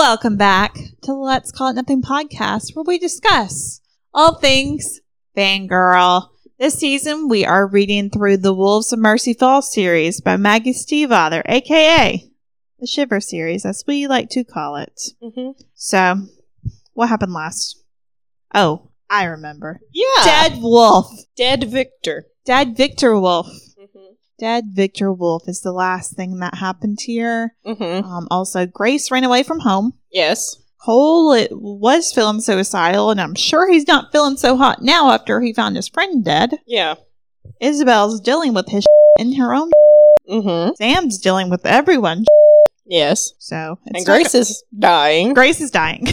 Welcome back to Let's Call It Nothing podcast, where we discuss all things fangirl. This season, we are reading through the Wolves of Mercy Falls series by Maggie Stiefvater, aka the Shiver series, as we like to call it. Mm-hmm. So, what happened last? Oh, I remember. Yeah. Dead Wolf. Dead Victor. Dead Victor Wolf. Dead Victor Wolf is the last thing that happened here. Mm-hmm. Um, also, Grace ran away from home. Yes. Cole it was feeling suicidal, and I'm sure he's not feeling so hot now after he found his friend dead. Yeah. Isabel's dealing with his in her own. Mm-hmm. Sam's dealing with everyone. Yes. So it's and Grace is dying. Grace is dying.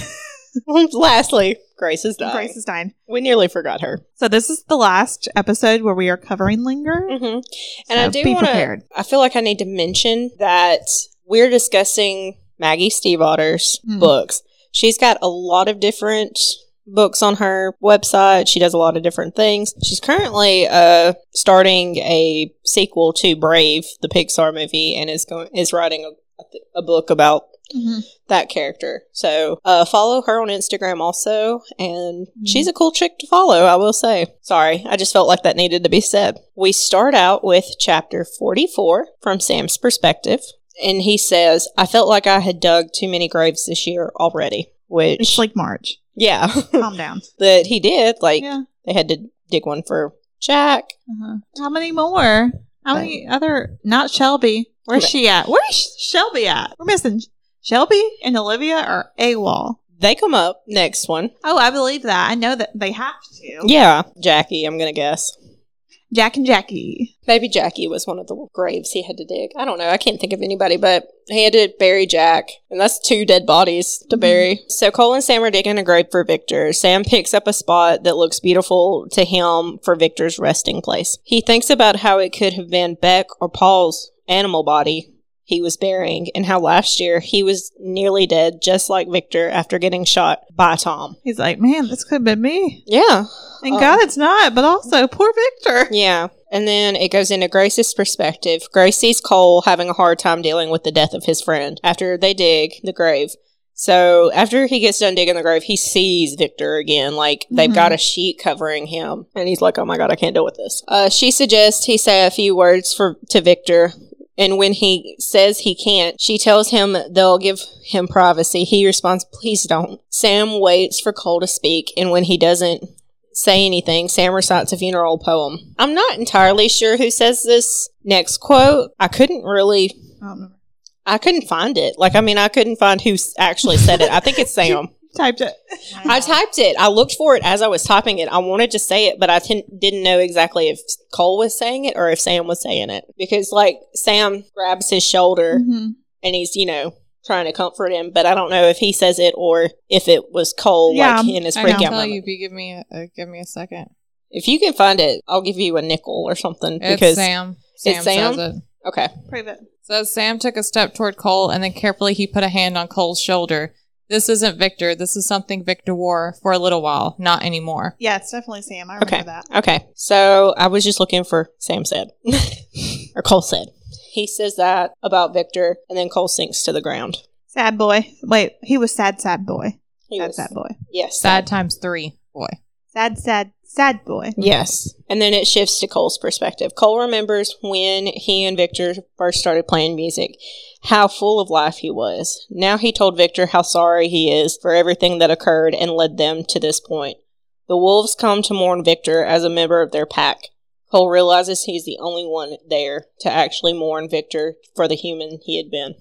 Lastly, Grace is dying. Grace is dying. we nearly forgot her. So this is the last episode where we are covering Linger. Mm-hmm. And So I do be want prepared. to. I feel like I need to mention that we're discussing Maggie Stiefvater's Mm. books. She's got a lot of different books on her website. She does a lot of different things. She's currently uh starting a sequel to Brave, the Pixar movie, and is going is writing a, a book about Mhm. that character. So uh, follow her on Instagram also, and Mhm. she's a cool chick to follow, I will say. Sorry, I just felt like that needed to be said. We start out with chapter 44 from Sam's perspective, and he says, I felt like I had dug too many graves this year already, which, It's like March. yeah, Calm down. that he did. Like, yeah. they had to dig one for Jack. Uh-huh. How many more? How many other? Not Shelby. Where's she at? Where's Shelby at? We're missing Shelby and Olivia are AWOL. They come up next one. Oh, I believe that. I know that they have to. Yeah, Jackie, I'm going to guess. Jack and Jackie. Maybe Jackie was one of the graves he had to dig. I don't know. I can't think of anybody, but he had to bury Jack, and that's two dead bodies to Mhm. bury. So Cole and Sam are digging a grave for Victor. Sam picks up a spot that looks beautiful to him for Victor's resting place. He thinks about how it could have been Beck or Paul's animal body he was burying, and how last year he was nearly dead, just like Victor, after getting shot by Tom. He's like, man, this could have been me. Yeah, Thank Oh. God it's not, but also poor Victor. Yeah. And then it goes into Grace's perspective. Grace sees Cole having a hard time dealing with the death of his friend after they dig the grave. So after he gets done digging the grave, he sees Victor again. Like they've Mhm. got a sheet covering him, and he's like, "Oh my god, I can't deal with this." Uh, she suggests he say a few words for to Victor, and when he says he can't, she tells him they'll give him privacy. He responds, "Please don't." Sam waits for Cole to speak, and when he doesn't, say anything, Sam recites a funeral poem. I'm not entirely sure who says this next quote. I couldn't really, I. I couldn't find it. Like, I mean, I couldn't find who actually said it. I think it's Sam. Typed it. I typed it. I looked for it as I was typing it. I wanted to say it, but I ten- didn't know exactly if Cole was saying it or if Sam was saying it. Because, like, Sam grabs his shoulder Mhm. and he's, you know, trying to comfort him, but I don't know if he says it or if it was Cole, Yeah, like, in his I freak out tell moment. you if you give me a, uh, give me a second. If you can find it, I'll give you a nickel or something. It's because Sam. Sam, It's Sam? says it. Okay. Prove it. So Sam took a step toward Cole and then carefully he put a hand on Cole's shoulder. This isn't Victor. This is something Victor wore for a little while, not anymore. Yeah, it's definitely Sam. I remember Okay. that. Okay. So I was just looking for Sam said. or Cole said. He says that about Victor, and then Cole sinks to the ground. Sad boy. Wait, he was sad, sad boy. He sad, was- sad boy. Yes. Sad times three, boy. Sad, sad, sad boy. Yes. And then it shifts to Cole's perspective. Cole remembers when he and Victor first started playing music, how full of life he was. Now he told Victor how sorry he is for everything that occurred and led them to this point. The wolves come to mourn Victor as a member of their pack. Cole realizes he's the only one there to actually mourn Victor for the human he had been.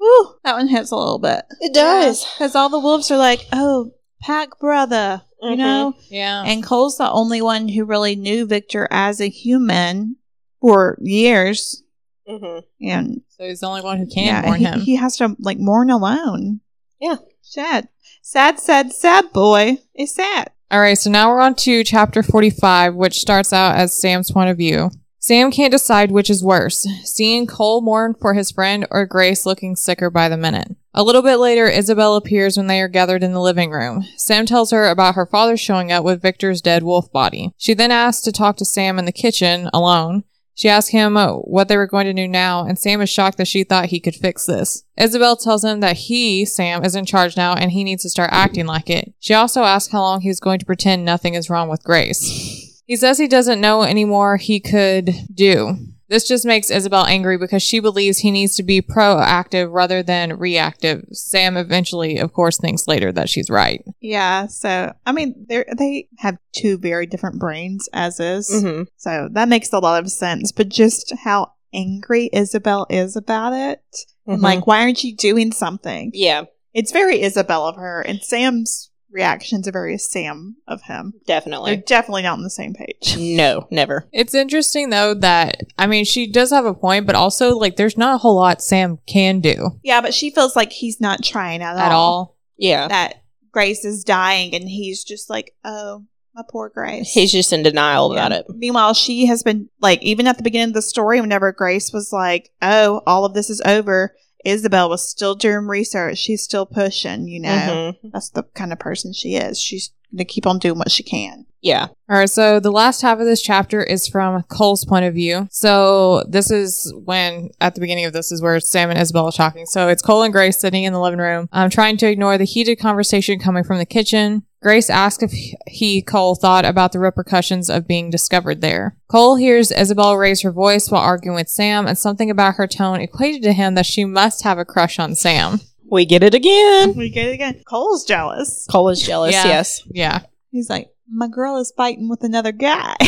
Woo, that one hits a little bit. It does. Because all the wolves are like, oh, pack brother, you Mhm. know? Yeah. And Cole's the only one who really knew Victor as a human for years. hmm And so he's the only one who can yeah, mourn he, him. he has to like mourn alone. Yeah. Sad. Sad, sad, sad boy is sad. All right, so now we're on to chapter 45, which starts out as Sam's point of view. Sam can't decide which is worse, seeing Cole mourn for his friend or Grace looking sicker by the minute. A little bit later, Isabel appears when they are gathered in the living room. Sam tells her about her father showing up with Victor's dead wolf body. She then asks to talk to Sam in the kitchen alone, She asks him uh, what they were going to do now, and Sam is shocked that she thought he could fix this. Isabel tells him that he, Sam, is in charge now and he needs to start acting like it. She also asks how long he's going to pretend nothing is wrong with Grace. He says he doesn't know any more he could do. This just makes Isabel angry because she believes he needs to be proactive rather than reactive. Sam eventually, of course, thinks later that she's right. Yeah, so I mean, they they have two very different brains as is, hmm so that makes a lot of sense. But just how angry Isabel is about it, and like, why aren't you doing something? yeah, It's very Isabel of her, and Sam's reactions are very Sam of him. They're definitely. definitely not on the same page. No, never. It's interesting though that, I mean, she does have a point, but also, like, there's not a whole lot Sam can do Yeah, but she feels like he's not trying at, at all. Yeah. That Grace is dying, and he's just like, oh, my poor Grace. He's just in denial about it. Meanwhile, she has been like, even at the beginning of the story, whenever Grace was like, "Oh, all of this is over," Isabel was still doing research. She's still pushing. You know, Mhm. that's the kind of person she is. She's gonna keep on doing what she can. Yeah. All right, so the last half of this chapter is from Cole's point of view. So this is when, at the beginning of this, is where Sam and Isabel are talking. So it's Cole and Grace sitting in the living room, um, trying to ignore the heated conversation coming from the kitchen. Grace asks if he, Cole, thought about the repercussions of being discovered there. Cole hears Isabel raise her voice while arguing with Sam, and something about her tone equated to him that she must have a crush on Sam. We get it again. We get it again. Cole's jealous. Cole is jealous, Yeah. yes. Yeah. He's like, "My girl is fighting with another guy."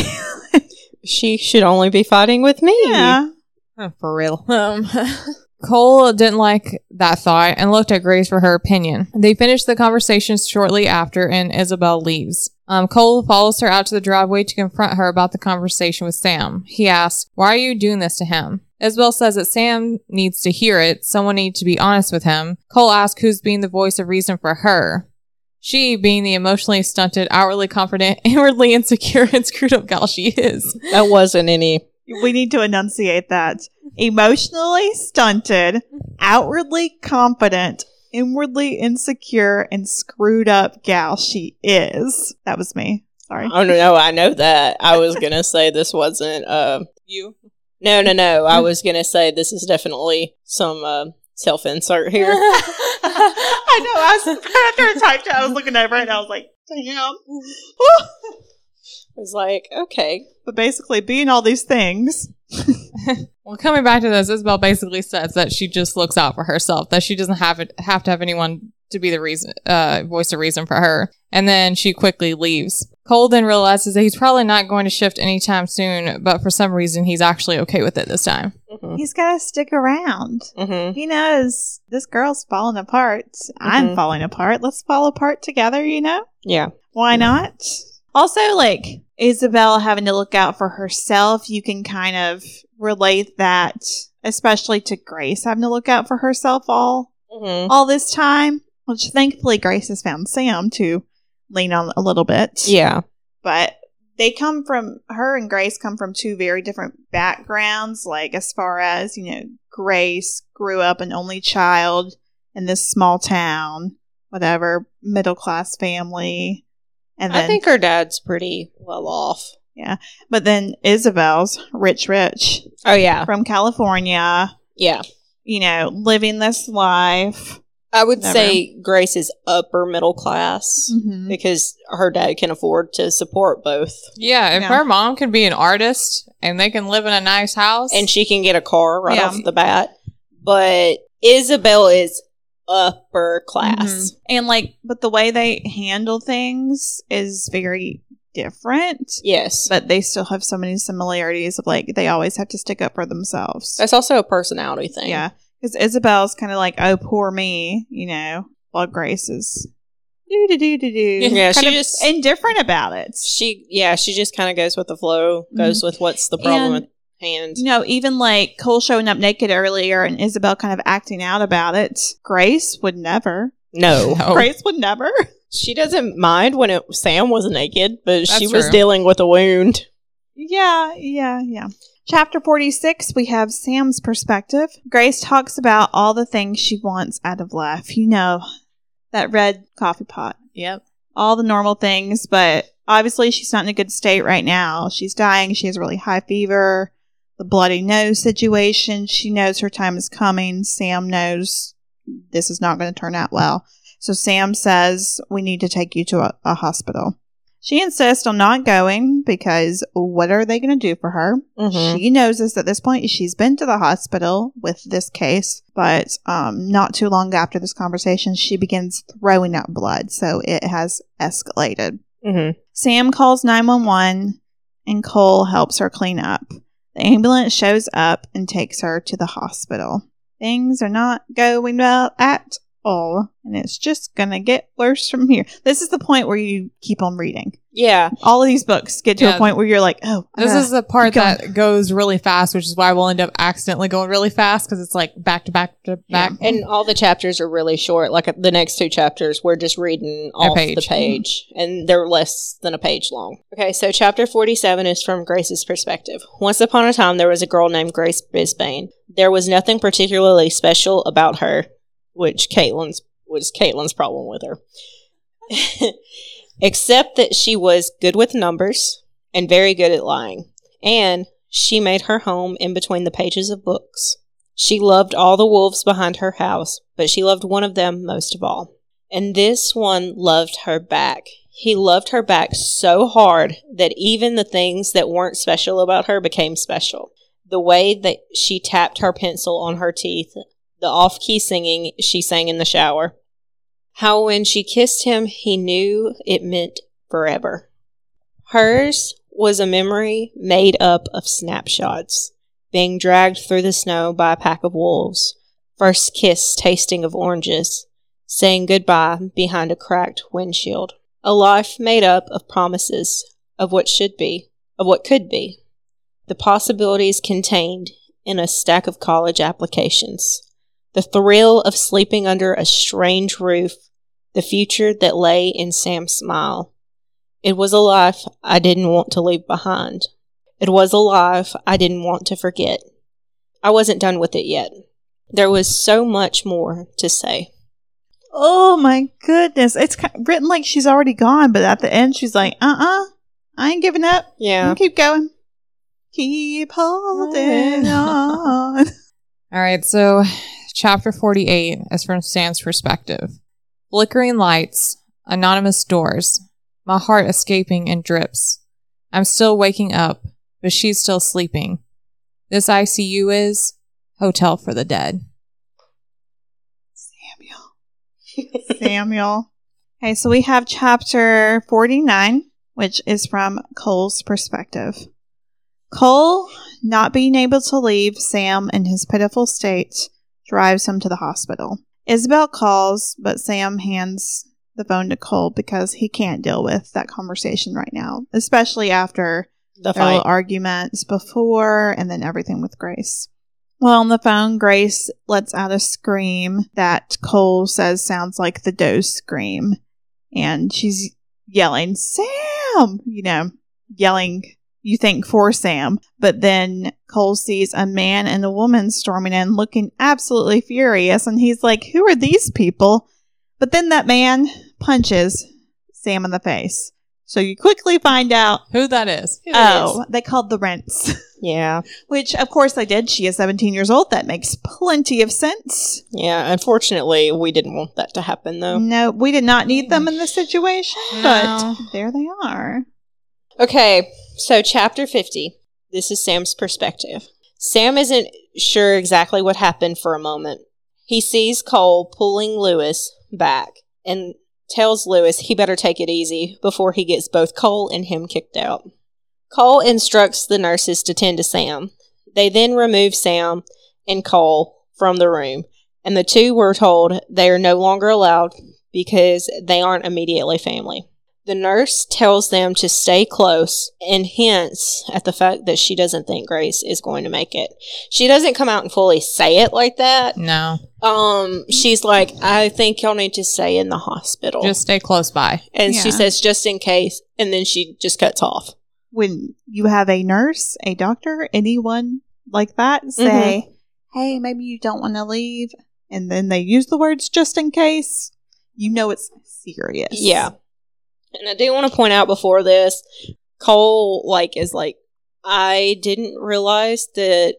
She should only be fighting with me. yeah. Oh, for real. Um, Cole didn't like that thought and looked at Grace for her opinion. They finished the conversation shortly after, and Isabel leaves. Um, Cole follows her out to the driveway to confront her about the conversation with Sam. He asks, Why are you doing this to him? Isabel says that Sam needs to hear it. Someone needs to be honest with him. Cole asks who's being the voice of reason for her. She, being the emotionally stunted, outwardly confident, inwardly insecure, and screwed up gal she is. That wasn't any. We need to enunciate that. Emotionally stunted, outwardly confident, inwardly insecure, and screwed up gal she is. That was me. Sorry. Oh, no, no, I know that. I was going to say this wasn't. Uh, You? no, no, no. I was going to say this is definitely some uh, self insert here. I know. I was after I typed it, I was looking over it and I was like, damn. I was like, okay. but basically, being all these things. Well, coming back to this, Isabel basically says that she just looks out for herself, that she doesn't have it, have to have anyone to be the reason, uh, voice of reason for her. And then she quickly leaves. Cole then realizes that he's probably not going to shift anytime soon, but for some reason, he's actually okay with it this time. hmm He's got to stick around. hmm He knows this girl's falling apart. I'm Mhm. falling apart. Let's fall apart together, you know? Yeah. Why not? Also, like Isabel having to look out for herself, you can kind of relate that, especially to Grace having to look out for herself all hmm all this time. Which thankfully Grace has found Sam to lean on a little bit. Yeah. But they come from her and Grace come from two very different backgrounds. Like as far as, you know, Grace grew up an only child in this small town, whatever, middle class family. And then I think her dad's pretty well off. Yeah. But then Isabel's rich rich Oh, yeah. from California, Yeah. you know, living this life. I would Never. say Grace is upper middle class Mm-hmm. because her dad can afford to support both. Yeah, if Yeah. her mom can be an artist and they can live in a nice house, And she can get a car right Yeah. off the bat. But Isabel is upper class. And like, but the way they handle things is very different. Yes. But they still have so many similarities of like they always have to stick up for themselves. That's also a personality thing. Yeah, because Isabel's kind of like, oh, poor me, you know, while Grace is do do do do do. Yeah, kind she just- indifferent about it. She yeah, she just kind of goes with the flow, goes mm-hmm. with what's the problem And- at hand. You know, even like Cole showing up naked earlier and Isabel kind of acting out about it. Grace would never. No. No. Grace would never. She doesn't mind when it, Sam was naked, but she was true. dealing with a wound. Yeah, yeah, yeah. Chapter 46, we have Sam's perspective. Grace talks about all the things she wants out of life. You know, that red coffee pot, yep. all the normal things, but obviously she's not in a good state right now. She's dying. She has really high fever. the bloody nose situation. She knows her time is coming. Sam knows this is not going to turn out well. So Sam says, We need to take you to a, a hospital. She insists on not going because what are they going to do for her? Mhm. She knows this at this point. She's been to the hospital with this case, but um, not too long after this conversation, she begins throwing up blood. So it has escalated. Mhm. Sam calls 911 and Cole helps her clean up. The ambulance shows up and takes her to the hospital. Things are not going well at all, and it's just gonna get worse from here. This is the point where you keep on reading. Yeah. All of these books get to Yeah. a point where you're like, oh, This uh, is the part keep going. that goes really fast, which is why we'll end up accidentally going really fast because it's like back to back to back. And all the chapters are really short. Like the next two chapters, we're just reading off page. the page, and they're less than a page long. Okay, so chapter 47 is from Grace's perspective. Once upon a time, there was a girl named Grace Bisbane. There was nothing particularly special about her, which Caitlin's was Caitlin's problem with her. Except that she was good with numbers and very good at lying. And she made her home in between the pages of books. She loved all the wolves behind her house, but she loved one of them most of all. And this one loved her back. He loved her back so hard that even the things that weren't special about her became special. The way that she tapped her pencil on her teeth, the off key singing she sang in the shower. How when she kissed him, he knew it meant forever. Hers was a memory made up of snapshots being dragged through the snow by a pack of wolves, first kiss tasting of oranges, saying goodbye behind a cracked windshield. A life made up of promises of what should be, of what could be. The possibilities contained in a stack of college applications. The thrill of sleeping under a strange roof. The future that lay in Sam's smile. It was a life I didn't want to leave behind. It was a life I didn't want to forget. I wasn't done with it yet. There was so much more to say. Oh my goodness. It's ki written like she's already gone, but at the end she's like, uh uh I ain't giving up. Yeah. Keep going. Keep holding on. All right, so chapter 48 is from Sam's perspective. Flickering lights, anonymous doors, my heart escaping in drips. I'm still waking up, but she's still sleeping. This ICU is Hotel for the Dead. Samuel. Samuel. Okay, so we have chapter 49, which is from Cole's perspective. Cole, not being able to leave Sam in his pitiful state, drives him to the hospital. Isabel calls, but Sam hands the phone to Cole because he can't deal with that conversation right now, especially after The their little fight. arguments before and then everything with Grace. Well, on the phone, Grace lets out a scream that Cole says sounds like the doe scream. And she's yelling, Sam! You know, yelling, you think for Sam. But then Cole sees a man and a woman storming in looking absolutely furious. And he's like, Who are these people? But then that man punches Sam in the face. So you quickly find out Who that is? Who Oh, is. they called the rents. Yeah. Which, of course, they did. She is 17 years old. That makes plenty of sense. Yeah. Unfortunately, we didn't want that to happen, though. No, we did not need them in this situation, No. but there they are. Okay, so chapter 50. This is Sam's perspective. Sam isn't sure exactly what happened for a moment. He sees Cole pulling Lewis back and tells Lewis he better take it easy before he gets both Cole and him kicked out. Cole instructs the nurses to tend to Sam. They then remove Sam and Cole from the room, and the two were told they are no longer allowed because they aren't immediately family. The nurse tells them to stay close and hints at the fact that she doesn't think Grace is going to make it. She doesn't come out and fully say it like that. No, Um, she's like, I think y'all need to stay in the hospital. just stay close by. and she says, just in case. And then she just cuts off. When you have a nurse, a doctor, anyone like that say, hey, maybe you don't want to leave, and then they use the words just in case, you know it's serious. Yeah. And I do want to point out before this, Cole, like, is like I didn't realize that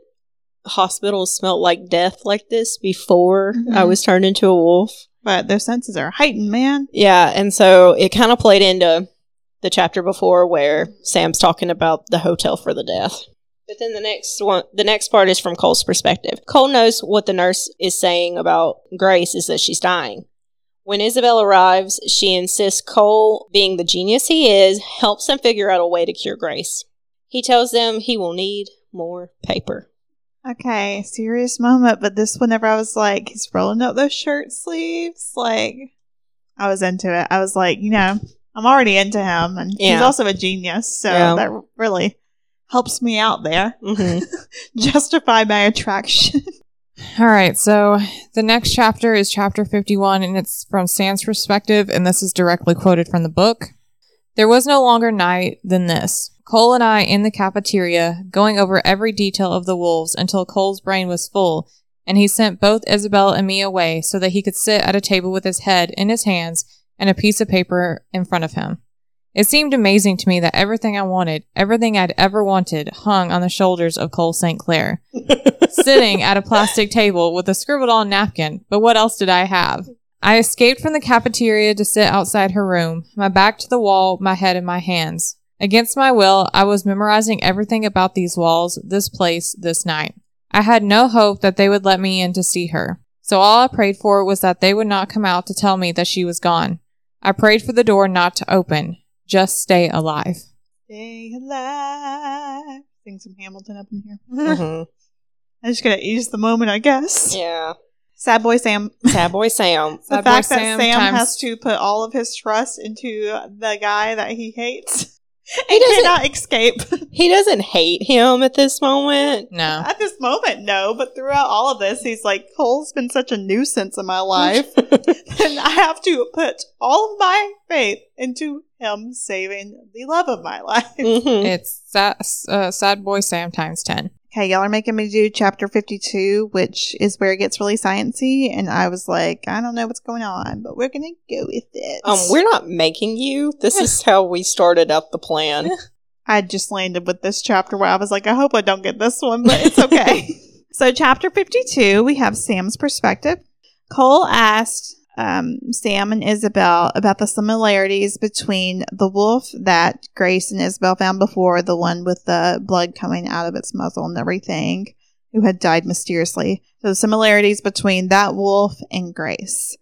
hospitals smelled like death like this before I Mhm. was turned into a wolf. But their senses are heightened, man. Yeah, and so it kind of played into the chapter before where Sam's talking about the hotel for the death. But then the next one, the next part is from Cole's perspective. Cole knows what the nurse is saying about Grace is that she's dying. When Isabel arrives, she insists Cole, being the genius he is, helps him figure out a way to cure Grace. He tells them he will need more paper. Okay, serious moment, but this whenever I was like, he's rolling up those shirt sleeves, like I was into it. I was like, you know, I'm already into him, and he's also a genius, so Yeah. that really helps me out there. hmm Justify my attraction. All right, so the next chapter is chapter 51, and it's from Sam's perspective, and this is directly quoted from the book. There was no longer night than this. Cole and I in the cafeteria, going over every detail of the wolves until Cole's brain was full, and he sent both Isabel and me away so that he could sit at a table with his head in his hands and a piece of paper in front of him. It seemed amazing to me that everything I wanted, everything I'd ever wanted, hung on the shoulders of Cole St. Clair sitting at a plastic table with a scribbled on napkin, but what else did I have? I escaped from the cafeteria to sit outside her room, my back to the wall, my head in my hands. Against my will, I was memorizing everything about these walls, this place, this night. I had no hope that they would let me in to see her. So all I prayed for was that they would not come out to tell me that she was gone. I prayed for the door not to open. Just stay alive. Stay alive. Sing some Hamilton up in here. hmm I'm just gonna ease the moment, I guess. Yeah. Sad boy Sam. Sad boy Sam. The Sad fact that Sam Sam has to put all of his trust into the guy that he hates. He and doesn't- cannot escape. He doesn't hate him at this moment. No. At this moment, no, but throughout all of this, he's like, Cole's been such a nuisance in my life. and I have to put all of my faith into him saving the love of my life. Mhm. It's sad, uh, sad boy Sam times 10. Okay, y'all are making me do chapter 52, which is where it gets really sciencey. And I was like, I don't know what's going on, but we're going to go with it. Um, we're not making you. This is how we started out the plan. I just landed with this chapter where I was like, I hope I don't get this one, but it's okay. so, chapter 52, we have Sam's perspective. Cole asked um, Sam and Isabel about the similarities between the wolf that Grace and Isabel found before, the one with the blood coming out of its muzzle and everything, who had died mysteriously. So, the similarities between that wolf and Grace.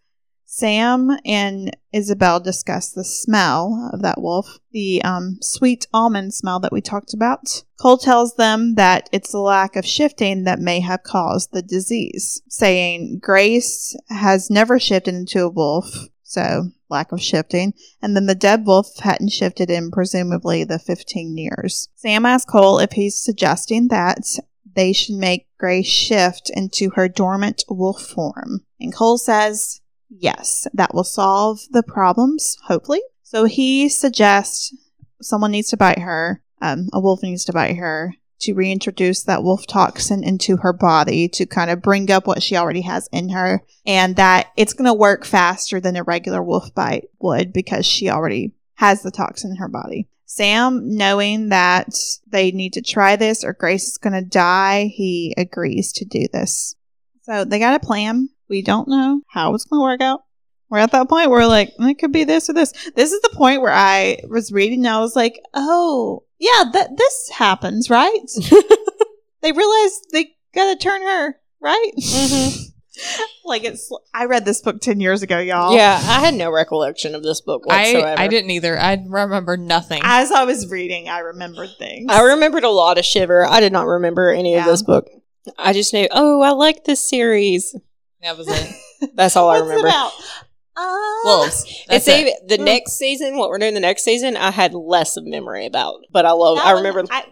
Sam and Isabel discuss the smell of that wolf, the um, sweet almond smell that we talked about. Cole tells them that it's the lack of shifting that may have caused the disease, saying Grace has never shifted into a wolf, so lack of shifting, and then the dead wolf hadn't shifted in presumably the 15 years. Sam asks Cole if he's suggesting that they should make Grace shift into her dormant wolf form. And Cole says, yes, that will solve the problems, hopefully. So he suggests someone needs to bite her, um, a wolf needs to bite her to reintroduce that wolf toxin into her body to kind of bring up what she already has in her, and that it's going to work faster than a regular wolf bite would because she already has the toxin in her body. Sam, knowing that they need to try this or Grace is going to die, he agrees to do this. So they got a plan. We don't know how it's going to work out. We're at that point where we're like, it could be this or this. This is the point where I was reading and I was like, oh, yeah, that this happens, right? they realized they got to turn her, right? Mhm. like it's, I read this book 10 years ago, y'all. Yeah, I had no recollection of this book whatsoever. I, I didn't either. I remember nothing. As I was reading, I remembered things. I remembered a lot of Shiver. I did not remember any of this book. I just knew, oh, I like this series. That was it. That's all I What's it remember. about? Uh, Wolves. It's That's it. even the next season. What we're doing the next season, I had less of memory about, but I love. that I one- remember. I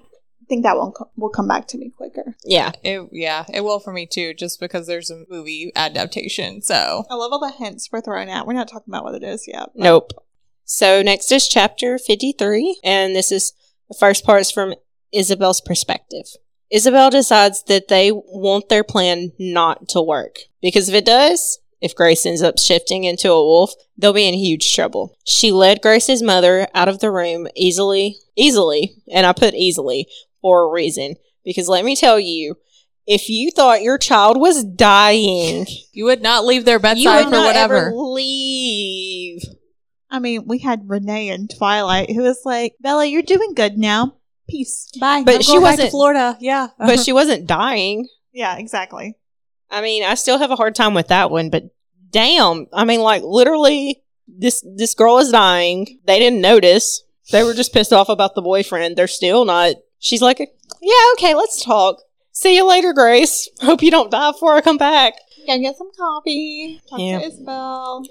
think that one co- will come back to me quicker. yeah, It, yeah, it will for me too, just because there's a movie adaptation. So I love all the hints we're throwing out. We're not talking about what it is yet. but- nope. So next is chapter fifty-three, and this is the first part is from Isabel's perspective. Isabel decides that they want their plan not to work because if it does, if Grace ends up shifting into a wolf, they'll be in huge trouble. She led Grace's mother out of the room easily, easily, and I put easily, for a reason. Because let me tell you, if you thought your child was dying, You would not leave their you bedside would for not whatever. ever leave. I mean, we had Renee in Twilight who was like, Bella, you're doing good now. Peace. Bye. But I'm she wasn't- Florida. Yeah. But she wasn't dying. yeah, exactly. I mean, I still have a hard time with that one, but damn. I mean, like literally this this girl is dying. They didn't notice. They were just pissed off about the boyfriend. They're still not. She's like, "Yeah, okay, let's talk. See you later, Grace. Hope you don't die before I come back." Gotta get some coffee. Talk Yeah. to Isabel.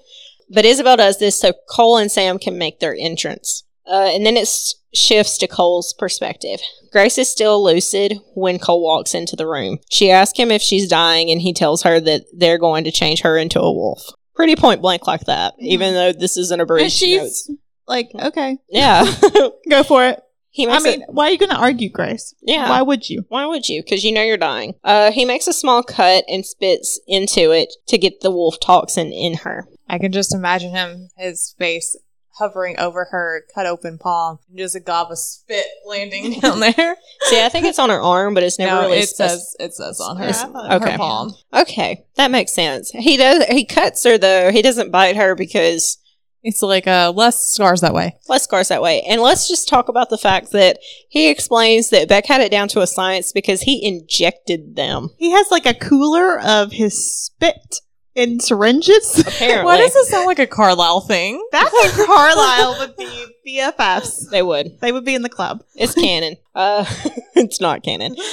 But Isabel does this so Cole and Sam can make their entrance. Uh, and then it s- shifts to Cole's perspective. Grace is still lucid when Cole walks into the room. She asks him if she's dying, and he tells her that they're going to change her into a wolf. Pretty point blank like that, even though this is an And abridged she's notes. like, okay, Yeah. go for it. he I mean, it. why are you going to argue, Grace? Yeah. Why would you? Why would you? Because you know you're dying. Uh, he makes a small cut and spits into it to get the wolf toxin in her. I can just imagine him, his face hovering over her cut open palm, and just a gob of spit landing down there. See, I think it's on her arm, but it's never no, really it spec- says it says on her, Yeah, I thought- her Okay. palm. Okay, that makes sense. He does. He cuts her though. He doesn't bite her because It's like uh, less scars that way. less scars that way. And let's just talk about the fact that he explains that Beck had it down to a science because he injected them. He has like a cooler of his spit in syringes. Apparently, Why does it sound like a Carlisle thing? That's what Carlisle would be BFFs. they would. They would be in the club. It's canon. Uh, it's not canon.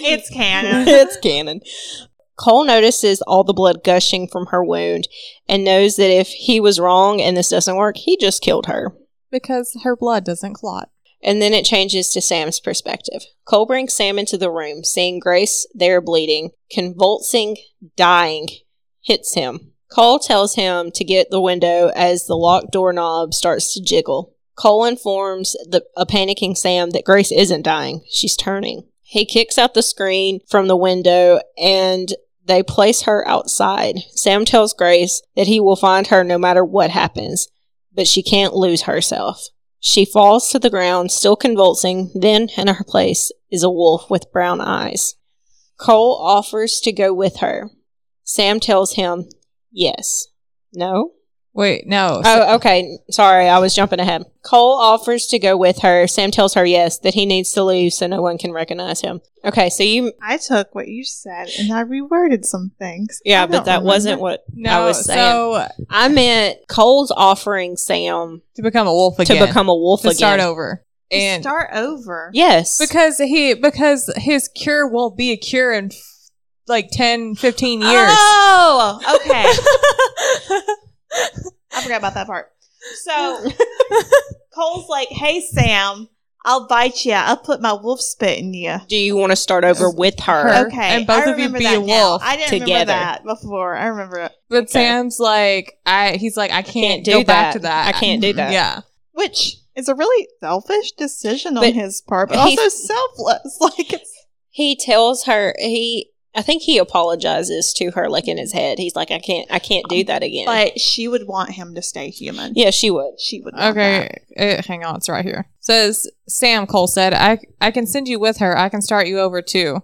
It's canon. it's canon. Cole notices all the blood gushing from her wound and knows that if he was wrong and this doesn't work, he just killed her. Because her blood doesn't clot. And then it changes to Sam's perspective. Cole brings Sam into the room, seeing Grace there bleeding, convulsing, dying, hits him. Cole tells him to get the window as the locked doorknob starts to jiggle. Cole informs the, a panicking Sam that Grace isn't dying, she's turning. He kicks out the screen from the window and they place her outside. Sam tells Grace that he will find her no matter what happens, but she can't lose herself. She falls to the ground, still convulsing. Then, in her place, is a wolf with brown eyes. Cole offers to go with her. Sam tells him, yes. No? Wait, no. Oh, okay. Sorry, I was jumping ahead. Cole offers to go with her. Sam tells her yes, that he needs to leave so no one can recognize him. Okay, so you. I took what you said and I reworded some things. Yeah, but don't that wasn't what no, I was saying. so I meant Cole's offering Sam to become a wolf again. to become a wolf to again. start over. To And start over. Yes. because he because his cure won't be a cure in f- like 10, 15 years. Oh, okay. I forgot about that part. So Cole's like, "Hey Sam, I'll bite you. I'll put my wolf spit in you." Do you want to start over with her? Her. Okay, and both I of you be that a now. wolf I didn't together. remember that before. I remember it. But Okay. Sam's like, I he's like, I can't, Can't do go back that. to that. I can't do that. Yeah. Which is a really selfish decision on his part, but he- also selfless. Like, it's, he tells her he I think he apologizes to her like in his head. He's like, I can't I can't do that again. but she would want him to stay human. yeah, she would. She would. Want Okay, uh, hang on, it's right here. Says Sam Cole said, "I I can send you with her. I can start you over too."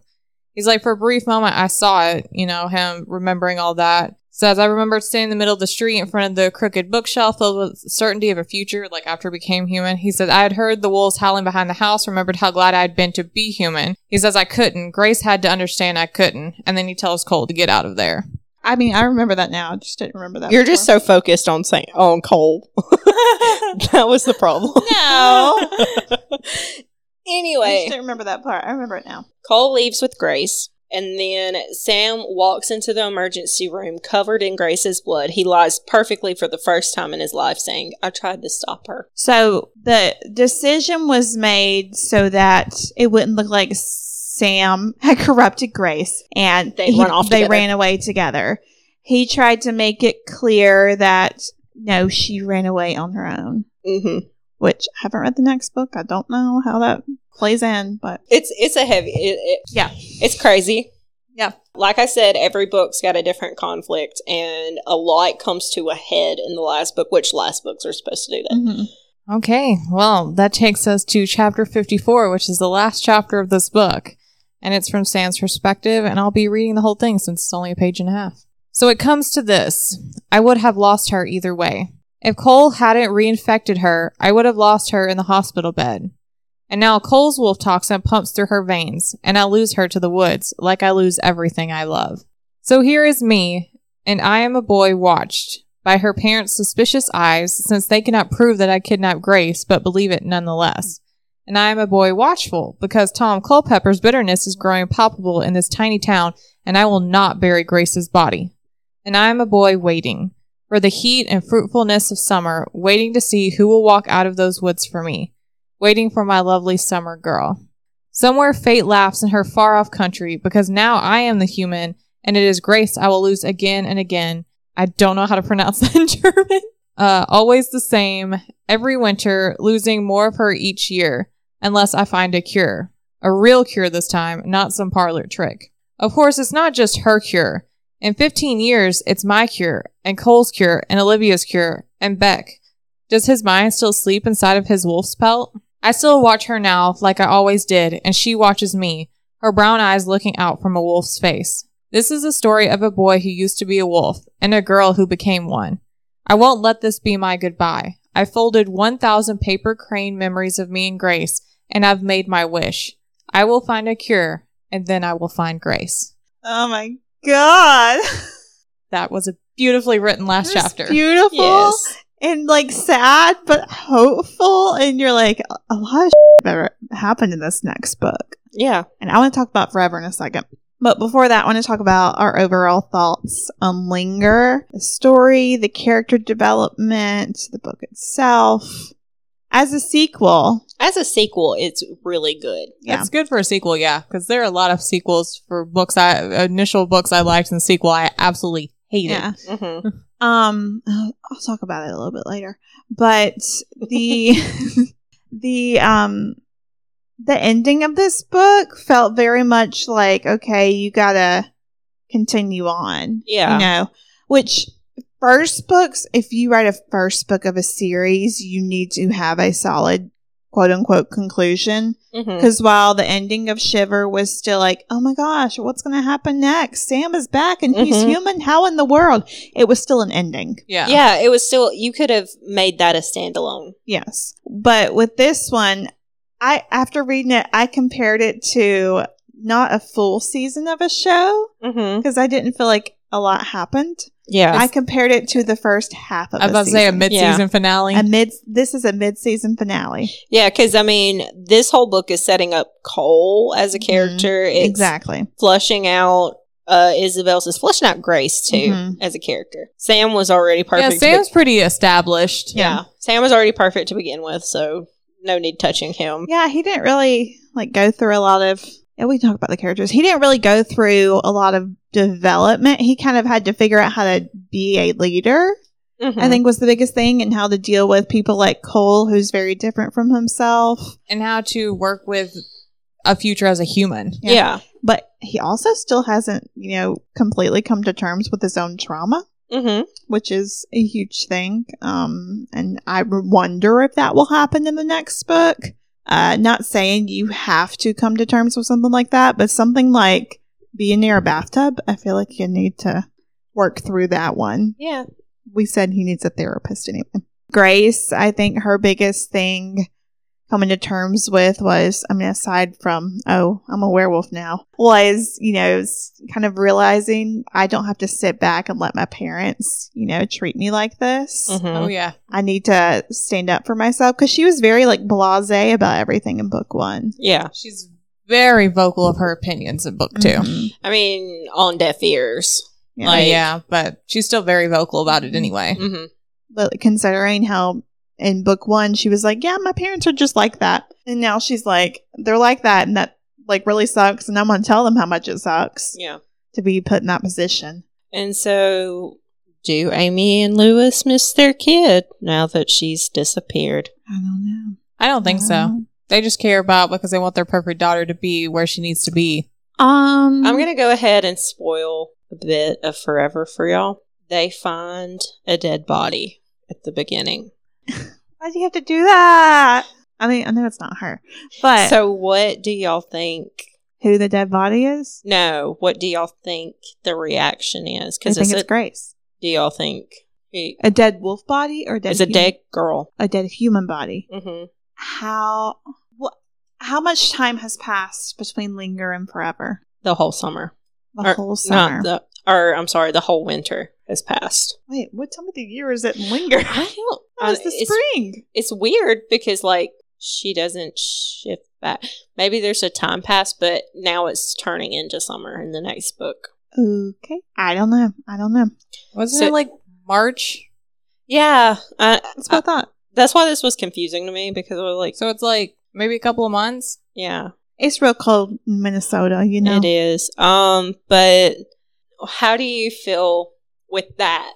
He's like, for a brief moment, I saw it. You know, him remembering all that. Says I remembered standing in the middle of the street in front of the crooked bookshelf, filled with certainty of a future. Like after he became human, he said I had heard the wolves howling behind the house. Remembered how glad I had been to be human. He says I couldn't. Grace had to understand I couldn't. And then he tells Cole to get out of there. I mean, I remember that now. I just didn't remember that. You're just so focused on saying on Cole. that was the problem. No. I anyway, just didn't remember that part. I remember it now. Cole leaves with Grace, and then Sam walks into the emergency room covered in Grace's blood. He lies perfectly for the first time in his life, saying, I tried to stop her. So the decision was made so that it wouldn't look like Sam had corrupted Grace and They he- run off they together. ran away together. He tried to make it clear that no, she ran away on her own. hmm Which I haven't read the next book. I don't know how that plays in, but It's it's a heavy. It, it, Yeah. it's crazy. Yeah. Like I said, every book's got a different conflict, and a lot comes to a head in the last book, which last books are supposed to do that. mhm. Okay, well, that takes us to chapter 54, which is the last chapter of this book. And it's from Sam's perspective, and I'll be reading the whole thing since it's only a page and a half. So it comes to this I would have lost her either way. If Cole hadn't reinfected her, I would have lost her in the hospital bed. And now Cole's wolf toxin pumps through her veins, and I lose her to the woods, like I lose everything I love. So here is me, and I am a boy watched by her parents' suspicious eyes, since they cannot prove that I kidnapped Grace, but believe it nonetheless. And I am a boy watchful, because Tom Culpeper's bitterness is growing palpable in this tiny town, and I will not bury Grace's body. And I am a boy waiting for the heat and fruitfulness of summer, waiting to see who will walk out of those woods for me, waiting for my lovely summer girl. Somewhere fate laughs in her far off country, because now I am the human, and it is Grace I will lose again and again. I don't know how to pronounce that in German. Uh, always the same, every winter, losing more of her each year, unless I find a cure. A real cure this time, not some parlor trick. Of course, it's not just her cure. In 15 years, it's my cure, and Cole's cure, and Olivia's cure, and Beck. Does his mind still sleep inside of his wolf's pelt? I still watch her now, like I always did, and she watches me, her brown eyes looking out from a wolf's face. This is a story of a boy who used to be a wolf, and a girl who became one. I won't let this be my goodbye. I folded 1,000 paper crane memories of me and Grace, and I've made my wish. I will find a cure, and then I will find Grace. Oh my god. That was a beautifully written last chapter. Beautiful Yes. and like sad but hopeful. And you're like, a lot of ever happened in this next book. Yeah. And I want to talk about Forever in a second. But before that, I want to talk about our overall thoughts on Linger, the story, the character development, the book itself. As a sequel, As a sequel, it's really good. yeah. It's good for a sequel, yeah, because there are a lot of sequels for books I initial books I liked and sequel I absolutely hated. Yeah. hmm Um, I'll talk about it a little bit later. But the the um the ending of this book felt very much like okay, you gotta continue on. Yeah. you know, which first books, if you write a first book of a series, you need to have a solid quote unquote conclusion. hmm Because while the ending of Shiver was still like, oh my gosh, what's going to happen next? Sam is back and he's Mhm. human. How in the world? It was still an ending. Yeah. Yeah, it was still. You could have made that a standalone. Yes. But with this one, I, after reading it, I compared it to not a full season of a show hmm because I didn't feel like a lot happened. Yeah. I compared it to the first half of I was about to say a mid-season finale. A mid. This is a mid-season finale. yeah, because I mean, this whole book is setting up Cole as a Mhm. character. It's exactly. flushing out uh Isabel's is flushing out Grace too Mhm. as a character. Sam was already perfect. to Sam's be- pretty established. yeah. Sam was already perfect to begin with, so no need touching him. Yeah, he didn't really like go through a lot of. Yeah, we talk about the characters. He didn't really go through a lot of development. He kind of had to figure out how to be a leader. Mhm. I think was the biggest thing, and how to deal with people like Cole, who's very different from himself. And how to work with a future as a human. Yeah. yeah. But he also still hasn't, you know, completely come to terms with his own trauma. hmm which is a huge thing. Um, and I wonder if that will happen in the next book. Uh, not saying you have to come to terms with something like that, but something like being near a bathtub, I feel like you need to work through that one. Yeah. We said he needs a therapist anyway. Grace, I think her biggest thing coming to terms with was, I mean, aside from, oh, I'm a werewolf now, was, you know, s- kind of realizing I don't have to sit back and let my parents, you know, treat me like this. Mhm. Oh yeah. I need to stand up for myself because she was very like blase about everything in book one. Yeah. She's very vocal of her opinions in book 2 Mhm. I mean, on deaf ears. Yeah. Like, Like- yeah, but she's still very vocal about it anyway. hmm But considering how in book one she was like, yeah, my parents are just like that. And now she's like, they're like that and that like really sucks. And I'm going to tell them how much it sucks Yeah. to be put in that position. And so, do Amy and Lewis miss their kid now that she's disappeared? I don't know. I don't think so. Um, They just care about because they want their perfect daughter to be where she needs to be. Um, I'm going to go ahead and spoil a bit of Forever for y'all. They find a dead body at the beginning. Why do you have to do that? I mean, I know it's not her, but So, what do y'all think? who the dead body is? No, what do y'all think the reaction is? I Because think it's it's a, Grace. do y'all think he, A dead wolf body or a dead it's a dead girl? a dead human body. hmm How what? How much time has passed between Linger and Forever? The whole summer, The Or whole summer. not the, or I'm sorry, the whole winter has passed. Wait, what time of the year is it Linger? I don't. That was the it's, spring. it's weird because like she doesn't shift back. Maybe there's a time pass, but now it's turning into summer in the next book. Okay, I don't know. I don't know. Wasn't So- it like March? Yeah, I, That's what I thought. that's why this was confusing to me because I was like, So it's like maybe a couple of months. yeah, It's real cold in Minnesota, you know. it is. Um, but how do you feel with that?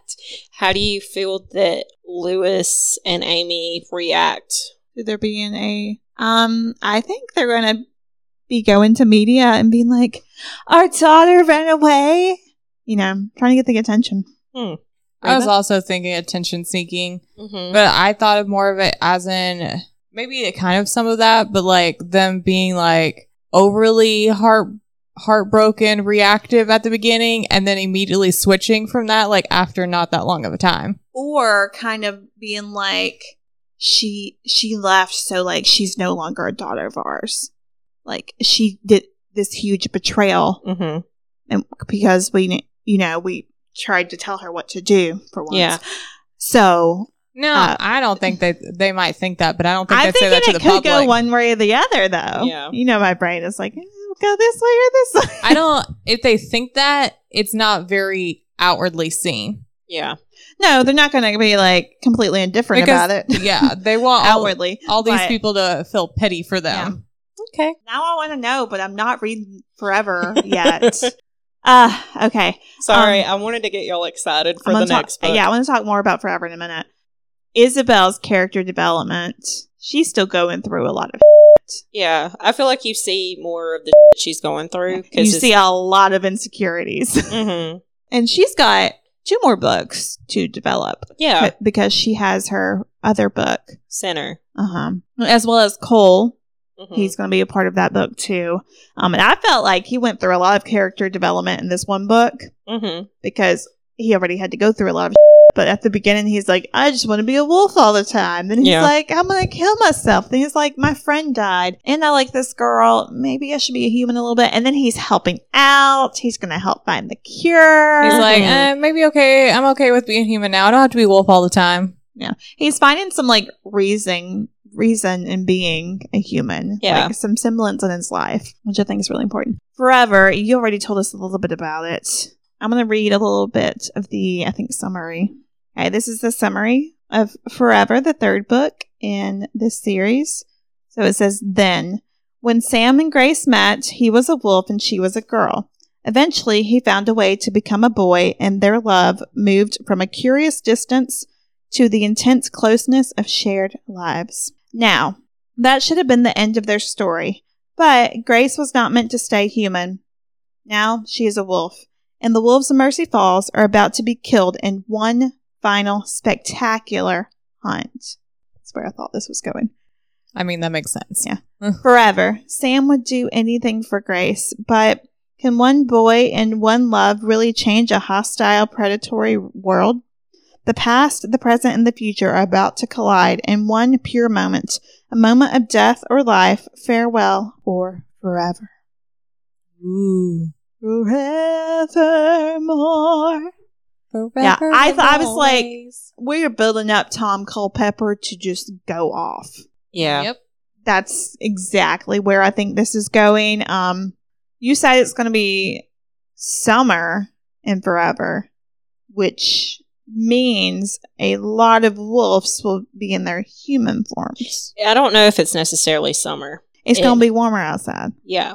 How do you feel that Lewis and Amy react? Should there being a um I think they're gonna be going to media and being like, Our daughter ran away you know, trying to get the attention. I was also thinking attention seeking, Mm-hmm. but I thought of more of it as in maybe a kind of some of that, but like them being like overly heart heartbroken, reactive at the beginning, and then immediately switching from that like after not that long of a time. Or kind of being like she she left so like she's no longer a daughter of ours. Like she did this huge betrayal Mm-hmm. and because we you know, we tried to tell her what to do for once. Yeah. So No, Uh, I don't think they they might think that, but I don't think I they'd think say that to it could go one way or the other, though. Yeah. you know, my brain is like, eh, go this way or this way. I don't. If they think that, it's not very outwardly seen. Yeah. no, they're not going to be like completely indifferent Because- about it. Yeah, they want outwardly. all these but people to feel pity for them. Okay. Now I want to know, but I'm not reading forever yet. uh okay. Sorry, Um, I wanted to get y'all excited for I'm the talk, next book. Yeah, I want to talk more about forever in a minute. Isabel's character development. She's still going through a lot of. Yeah, I feel like you see more of the shit she's going through You see a lot of insecurities, hmm and she's got two more books to develop. Yeah, because she has her other book, Sinner. uh-huh. as well as Cole. Mhm. He's going to be a part of that book too. Um, and I felt like he went through a lot of character development in this one book Mhm. because he already had to go through a lot of. But at the beginning, he's like, "I just want to be a wolf all the time." Then he's Yeah. like, "I'm going to kill myself." Then he's like, "My friend died, and I like this girl. Maybe I should be a human a little bit." And then he's helping out. He's going to help find the cure. He's like, eh, maybe okay. I'm okay with being human now. I don't have to be wolf all the time. Yeah. He's finding some like reason reason in being a human Yeah. like some semblance in his life which i think is really important forever you already told us a little bit about it i'm going to read a little bit of the i think summary okay this is the summary of forever the third book in this series so it says then when sam and grace met he was a wolf and she was a girl Eventually, he found a way to become a boy, and their love moved from a curious distance to the intense closeness of shared lives. Now, that should have been the end of their story, but Grace was not meant to stay human. Now she is a wolf, and the wolves of Mercy Falls are about to be killed in one final spectacular hunt. That's where I thought this was going. I mean, that makes sense. Yeah. Hmm. Forever, Sam would do anything for Grace, but can one boy and one love really change a hostile, predatory world? The past, the present, and the future are about to collide in one pure moment a moment of death or life, farewell or forever. Ooh. Forevermore. Yeah, I th- I was like- We're building up Tom Culpeper to just go off. Yeah. Yep. that's exactly where I think this is going. Um, you said it's going to be summer and forever, which means a lot of wolves will be in their human forms. I don't know if it's necessarily summer. It's Yeah. going to be warmer outside. Yeah.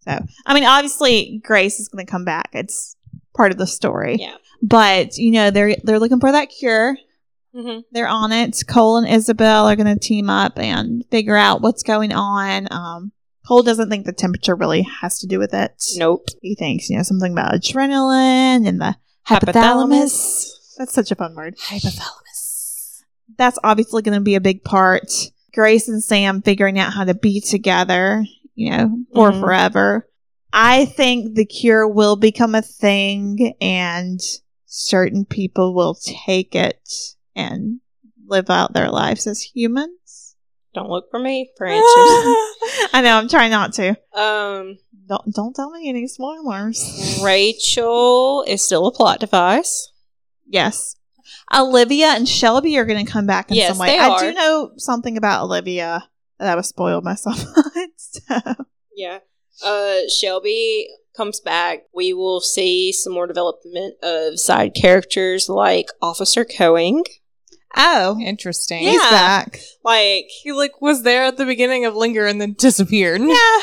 So, I mean, obviously, Grace is going to come back. It's part of the story. Yeah. But you know, they're they're looking for that cure. hmm they're on it. Cole and Isabel are going to team up and figure out what's going on. Um, Cole doesn't think the temperature really has to do with it. Nope. He thinks, you know, something about adrenaline and the hypothalamus. Hypothalamus. That's such a fun word. Hypothalamus. that's obviously going to be a big part. Grace and Sam figuring out how to be together, you know, for Mhm. forever. I think the cure will become a thing and certain people will take it and live out their lives as humans. Don't look for me for answers. I know, I'm trying not to. um, Don't, don't tell me any spoilers. Rachel is still a plot device. Yes. Olivia and Shelby are going to come back in Yes, some way. I are. do know something about Olivia that I was spoiled myself on. So. Yeah. Uh, Shelby comes back. We will see some more development of side characters like Officer Koenig. Oh, Interesting. he's back. Like, He like was there at the beginning of Linger and then disappeared. Yeah.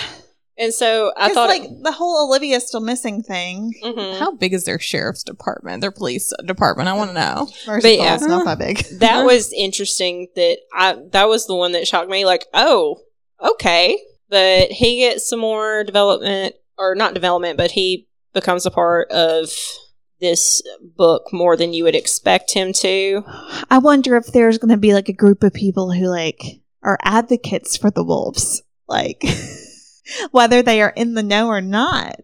and so I It's thought, like the whole Olivia still missing thing. Mhm. How big is their sheriff's department, their police department? I want to know. Mercy But yeah. Falls, not that big. that was interesting. That I that was the one that shocked me. Like, oh, okay, but he gets some more development, or not development, but he becomes a part of this book more than you would expect him to. I wonder if there's going to be like a group of people who like are advocates for the wolves, like whether they are in the know or not.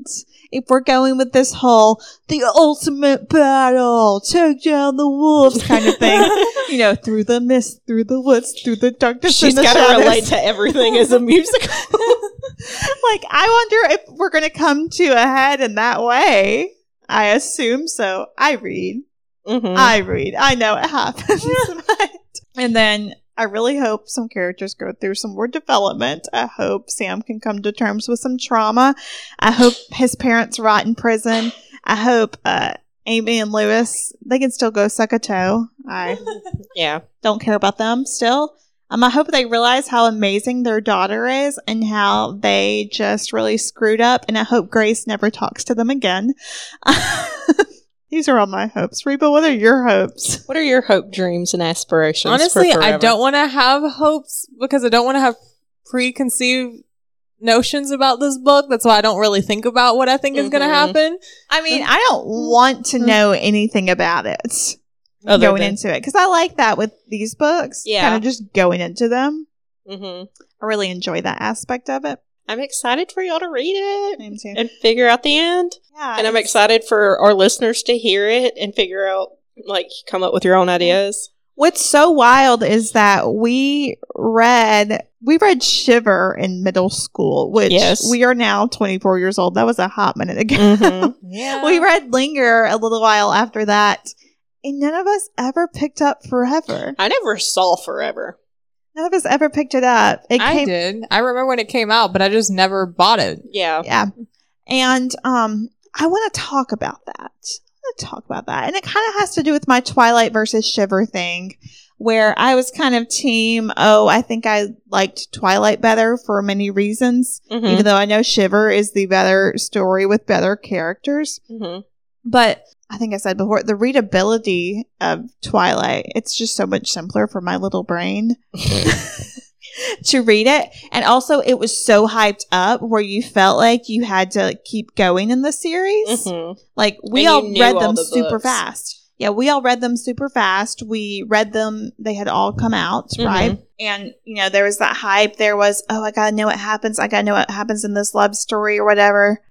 If we're going with this whole the ultimate battle, take down the wolves kind of thing, you know, through the mist, through the woods, through the darkness, She's got to relate to everything as a musical. like I wonder if we're going to come to a head in that way. I assume so. I read. Mhm. I read. I know it happens. And then I really hope some characters go through some more development. I hope Sam can come to terms with some trauma. I hope his parents rot in prison. I hope uh, Amy and Lewis they can still go suck a toe. I yeah. don't care about them still. Um, I hope they realize how amazing their daughter is and how they just really screwed up. And I hope Grace never talks to them again. These are all my hopes. Reba, what are your hopes? What are your hope, dreams, and aspirations? for Honestly, I don't want to have hopes because I don't want to have preconceived notions about this book. That's why I don't really think about what I think is going to mm-hmm. happen. I mean, mm-hmm. I don't want to mm-hmm. know anything about it Other going than- into it because I like that with these books. Yeah. Kind of just going into them. Mhm. I really enjoy that aspect of it. I'm excited for y'all to read it too. and figure out the end. Yeah, And I'm excited for our listeners to hear it and figure out, like, come up with your own ideas. What's so wild is that we read we read Shiver in middle school, which Yes. we are now 24 years old. That was a hot minute ago. Mhm. Yeah. we read Linger a little while after that, and none of us ever picked up Forever. I never saw Forever. None of us ever picked it up. It I came, did. I remember when it came out, but I just never bought it. Yeah. yeah, and um, I want to talk about that. I want to talk about that, and it kind of has to do with my Twilight versus Shiver thing. Where I was kind of team, oh, I think I liked Twilight better for many reasons. Mhm. even though I know Shiver is the better story with better characters. Mhm. But I think I said before, the readability of Twilight, it's just so much simpler for my little brain to read it. And also, it was so hyped up where you felt like you had to keep going in the series. Mhm. Like, we all read all them the super books. fast. Yeah, we all read them super fast. We read them, they had all come out, Mhm. right? And, you know, there was that hype. There was, oh, I gotta know what happens. I gotta know what happens in this love story or whatever.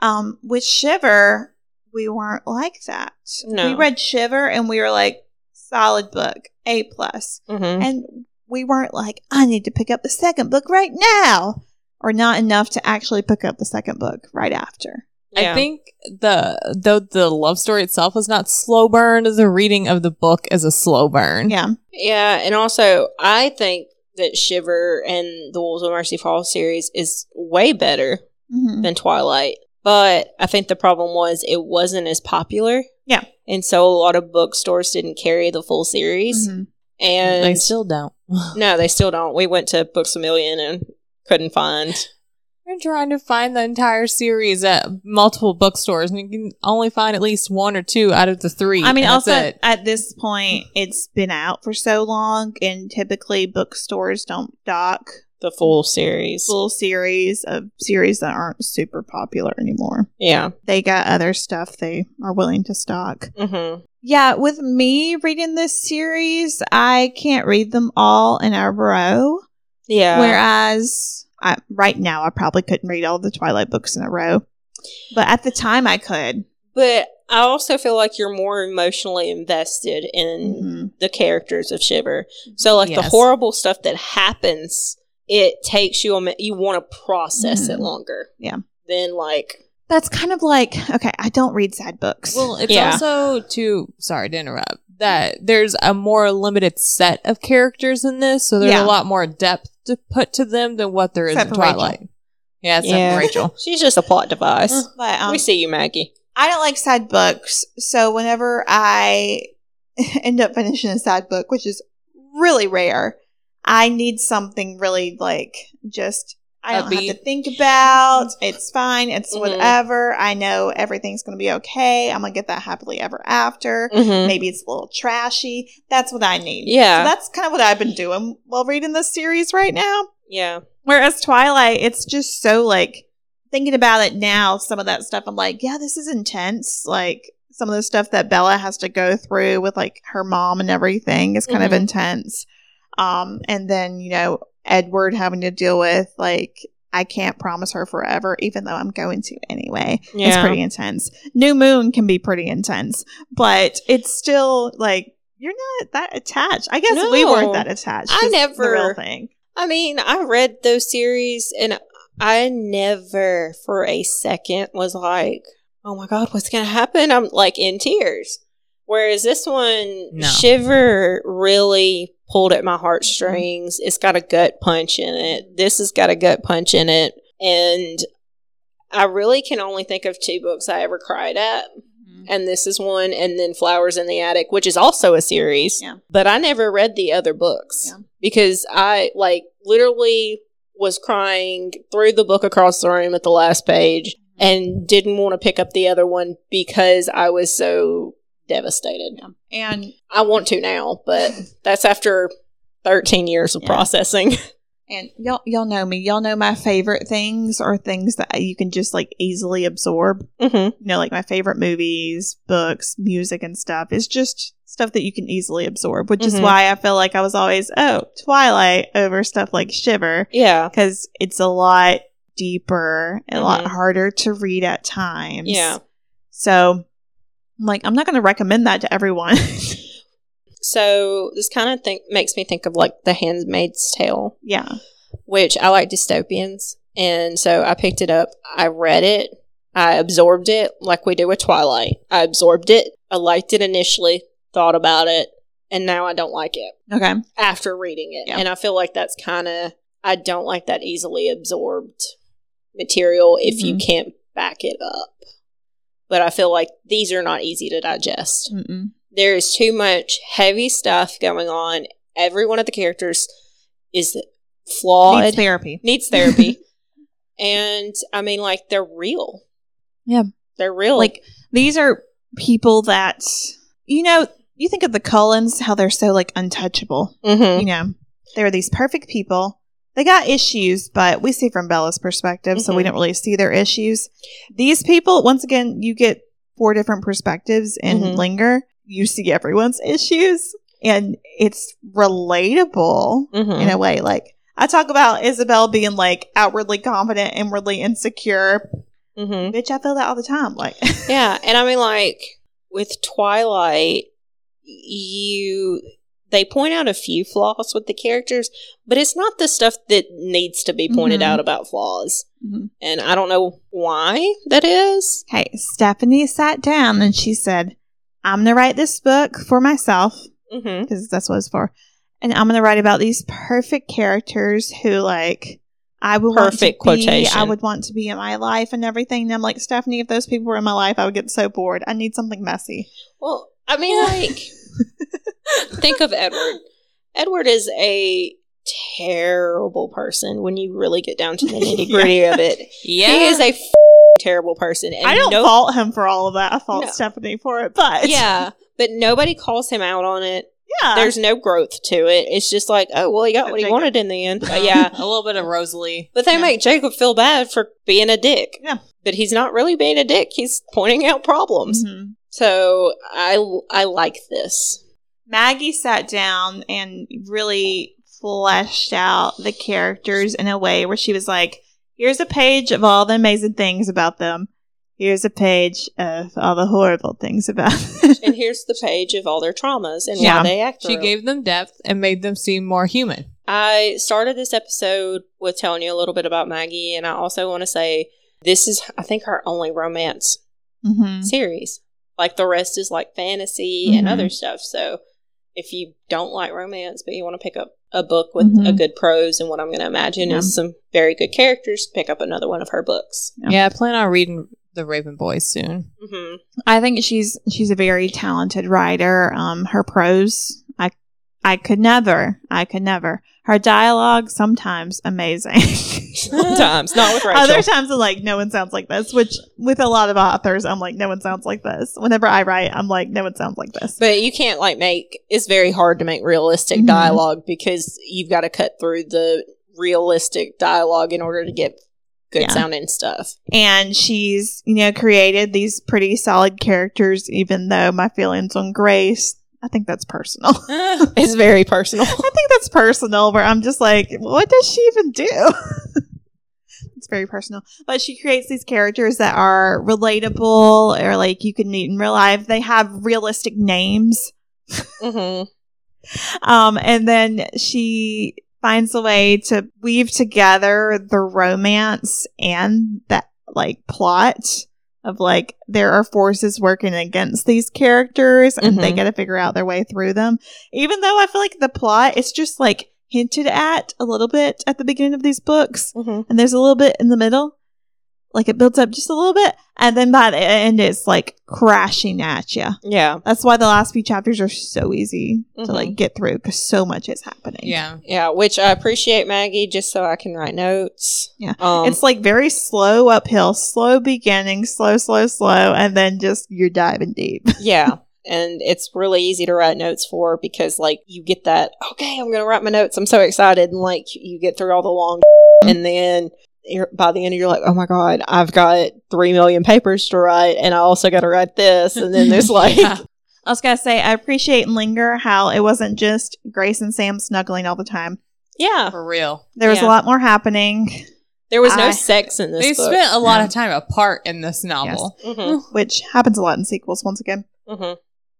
Um, with Shiver, we weren't like that. No. We read Shiver and we were like, solid book, A plus. Mhm. And we weren't like, I need to pick up the second book right now. Or not enough to actually pick up the second book right after. Yeah. I think the though the love story itself was not slow burn, the reading of the book is a slow burn. Yeah. Yeah, and also I think that Shiver and the Wolves of Mercy Falls series is way better hmm than Twilight. But I think the problem was it wasn't as popular. Yeah. And so a lot of bookstores didn't carry the full series. Mhm. And They still don't. no, they still don't. We went to Books a Million and couldn't find. We're trying to find the entire series at multiple bookstores, and you can only find at least one or two out of the three. I mean, also it. at this point, it's been out for so long, and typically bookstores don't dock The full series. full series of series that aren't super popular anymore. Yeah. They got other stuff they are willing to stock. Mm-hmm. Yeah, with me reading this series, I can't read them all in a row. Yeah. Whereas I, right now, I probably couldn't read all the Twilight books in a row. But at the time, I could. but I also feel like you're more emotionally invested in Mhm. the characters of Shiver. So like the horrible stuff that happens, it takes you a minute. You want to process it Mhm. longer. Yeah. Then like That's kind of like, okay, I don't read sad books. Well, it's Yeah. also too sorry to interrupt that there's a more limited set of characters in this, so there's Yeah. a lot more depth to put to them than what there is Except in for Rachel. Twilight. Yeah, except Yeah. for Rachel. she's just a plot device. but um, we see you, Maggie. I don't like sad books. So whenever I end up finishing a sad book, which is really rare, I need something really like just I don't have to think about. It's fine. It's Mhm. whatever. I know everything's going to be okay. I'm going to get that happily ever after. Mm-hmm. Maybe it's a little trashy. That's what I need. Yeah. So that's kind of what I've been doing while reading this series right now. Yeah. Whereas Twilight, it's just so like thinking about it now, some of that stuff, I'm like, yeah, this is intense. Like some of the stuff that Bella has to go through with like her mom and everything is kind of Mhm. intense. Um, and then, you know, Edward having to deal with like, I can't promise her forever, even though I'm going to anyway. It's pretty intense. New Moon can be pretty intense, but it's still like, you're not that attached. I guess we weren't that attached. I is the never- real thing. I mean, I read those series and I never for a second was like, oh my God, what's going to happen? I'm like in tears. Whereas this one, No. Shiver really pulled at my mm-hmm. heartstrings. It's got a gut punch in it. This has got a gut punch in it. And I really can only think of two books I ever cried at. Mm-hmm. And this is one, and then Flowers in the Attic, which is also a series. Yeah. But I never read the other books Yeah. because I like literally was crying through the book across the room at the last page mm-hmm. and didn't want to pick up the other one because I was so devastated. And I want to now, but that's after 13 years of Yeah. processing. And y'all, y'all know me. Y'all know my favorite things are things that you can just like easily absorb. hmm You know, like my favorite movies, books, music, and stuff. is just stuff that you can easily absorb, which is Mhm. why I feel like I was always oh Twilight over stuff like Shiver Yeah. because it's a lot deeper, a lot Mhm. harder to read at times. Yeah. So, I'm like, I'm not going to recommend that to everyone. So this kind of think makes me think of like The Handmaid's Tale. yeah. which I like dystopians. And so I picked it up. I read it. I absorbed it like we do with Twilight. I absorbed it. I liked it initially, thought about it, and now I don't like it Okay. after reading it. Yeah. And I feel like that's kind of, I don't like that easily absorbed material if you Mhm. can't back it up. But I feel like these are not easy to digest Mm-mm. there is too much heavy stuff going on. Every one of the characters is flawed, Needs therapy. needs therapy. and I mean, like, they're real. Yeah. They're real. like these are people that you know you think of the cullens how they're so like untouchable hmm you know they're these perfect people they got issues but we see from bella's perspective so we Mhm. don't really see their issues these people once again you get four different perspectives in Mhm. linger you see everyone's issues and it's relatable hmm in a way like i talk about isabel being like outwardly confident inwardly insecure hmm bitch i feel that all the time like Yeah. And I mean, like, with Twilight, you. They point out a few flaws with the characters, but it's not the stuff that needs to be pointed Mhm. out about flaws. Mhm. And I don't know why that is. Okay, Stephanie sat down and she said, I'm going to write this book for myself because that's what it's for. And I'm going to write about these perfect characters who, like, I would Perfect want to be. I would want to be in my life and everything. And I'm like, Stephanie, if those people were in my life, I would get so bored. I need something messy. Well, I mean, like, think of Edward. Edward is a terrible person when you really get down to the nitty gritty of it. Yeah. He is a f- terrible person. And I don't no- fault him for all of that. I fault No. Stephanie for it, but Yeah, but nobody calls him out on it. Yeah. There's no growth to it. It's just like, oh, well, he got what he wanted in the end. But yeah. a little bit of Rosalie. But they Yeah. make Jacob feel bad for being a dick. Yeah. But he's not really being a dick. He's pointing out problems. Mhm. So I I like this. Maggie sat down and really fleshed out the characters in a way where she was like, here's a page of all the amazing things about them. Here's a page of all the horrible things about them. And here's the page of all their traumas and Yeah. why they act. She through 'em. gave them depth and made them seem more human. I started this episode with telling you a little bit about Maggie, and I also want to say this is, I think, her only romance Mhm. series. Like the rest is like fantasy and Mhm. other stuff. So if you don't like romance, but you want to pick up a book with Mhm. a good prose and what I'm going to imagine Yeah. is some very good characters, pick up another one of her books. Yeah. Yeah, I plan on reading The Raven Boys soon. hmm I think she's she's a very talented writer. Um, her prose, I I could never, I could never. Her dialogue sometimes amazing. Sometimes, not with Rachel. Other times I'm like, no one sounds like this. Which with a lot of authors, I'm like, no one sounds like this. Whenever I write, I'm like, no one sounds like this. But you can't like make it's very hard to make realistic Mhm. dialogue because you've got to cut through the realistic dialogue in order to get good Yeah. sounding stuff. and she's you know created these pretty solid characters. Even though my feelings on Grace, I think that's personal. It's very personal. I think that's personal. Where I'm just like, what does she even do? it's very personal. But she creates these characters that are relatable or like you can meet in real life. They have realistic names. hmm Um, and then she finds a way to weave together the romance and that like plot of like there are forces working against these characters and they Mhm. got to figure out their way through them. Even though I feel like the plot is just like hinted at a little bit at the beginning of these books hmm and there's a little bit in the middle. Like it builds up just a little bit and then by the end it's like crashing at you. Yeah. That's why the last few chapters are so easy to Mhm. like get through because so much is happening. yeah. Yeah, which I appreciate Maggie just so I can write notes. Yeah. Um, it's like very slow uphill, slow beginning, slow, slow, slow, and then just you're diving deep. yeah. And it's really easy to write notes for because, like, you get that, okay, I'm going to write my notes. I'm so excited. And, like, you get through all the long, and then you're, by the end, of you're like, oh my God, I've got three million papers to write, and I also got to write this. And then there's like, Yeah. I was gonna say I appreciate in Linger how it wasn't just Grace and Sam snuggling all the time. yeah, For real. There was Yeah. a lot more happening, there was no I- sex in this They book. spent a lot Yeah. of time apart in this novel. hmm which happens a lot in sequels. Once again, hmm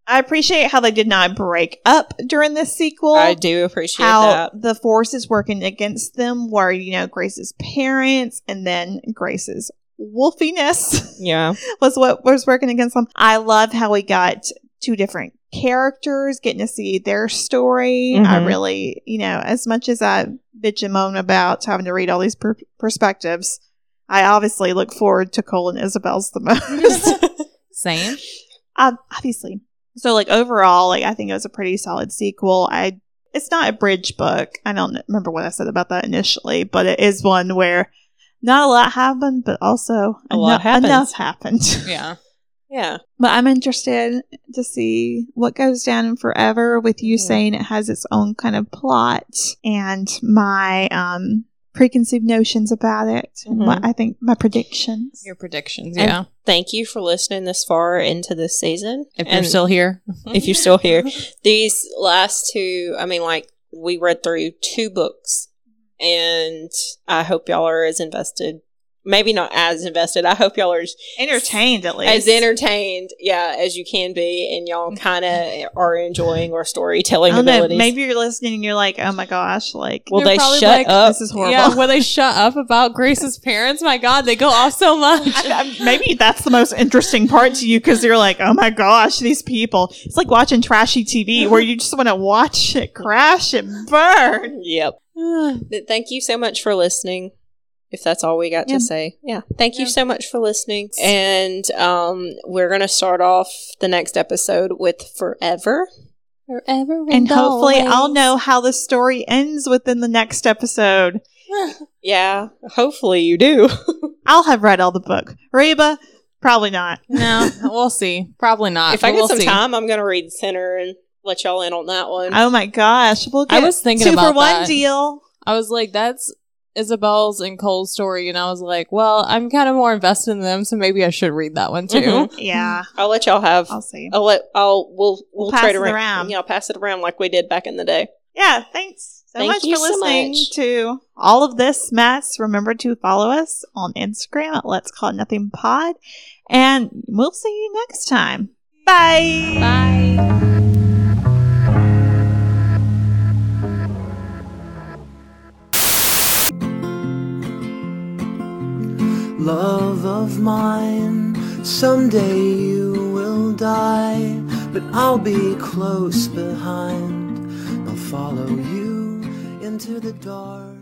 I appreciate how they did not break up during this sequel. I do appreciate how that. the forces working against them were, you know, Grace's parents and then Grace's wolfiness Yeah. was what was working against them. I love how we got two different characters, getting to see their story. I Mhm. really, you know, as much as I bitch and moan about having to read all these per- perspectives, I obviously look forward to Cole and Isabel's the most. Same. uh, obviously. So like overall, like I think it was a pretty solid sequel. I it's not a bridge book. I don't remember what I said about that initially, but it is one where not a lot happened, but also A lot happens. enough happened. Yeah. yeah. but I'm interested to see what goes down in Forever with you Mhm. saying it has its own kind of plot and my um preconceived notions about it and Mhm. what I think my predictions. Your predictions. And- Yeah. Thank you for listening this far into this season. if you're still here. if you're still here. These last two, I mean, like, we read through two books, and I hope y'all are as invested. Maybe not as invested. I hope y'all are as, Entertained at least. as entertained, yeah, as you can be, and y'all mm-hmm. kind of are enjoying our storytelling don't know. abilities. Maybe you're listening and you're like, oh my gosh, like, Will they shut like, up? this is horrible. Yeah, will they shut up about Grace's parents? My God, they go off so much. I- I- maybe that's the most interesting part to you because you're like, oh my gosh, these people. It's like watching trashy TV where you just want to watch it crash and burn. Yep. Thank you so much for listening. If that's all we got Yeah. to say. Yeah. Thank you so much for listening. And um we're going to start off the next episode with Forever. Forever And hopefully, I'll know how the story ends within the next episode. Yeah, hopefully you do. I'll have read all the book. Reba, probably not. No, we'll see. Probably not. if I get we'll some see. time, I'm going to read Sinner and let y'all in on that one. Oh my gosh. We'll I was thinking two about for one that. deal. I was like, that's Isabel's and Cole's story, and I was like, well, I'm kind of more invested in them, so maybe I should read that one too. Mhm. Yeah. I'll let y'all have. I'll see. I'll let. I'll. We'll. We'll, We'll pass trade it around. around. Yeah, I'll pass it around like we did back in the day. Yeah. Thanks so Thank much you for so listening much. to all of this mess. Remember to follow us on Instagram at Let's Call It Nothing Pod. And we'll see you next time. Bye. Bye. Love of mine. Someday you will die, but I'll be close behind. I'll follow you into the dark.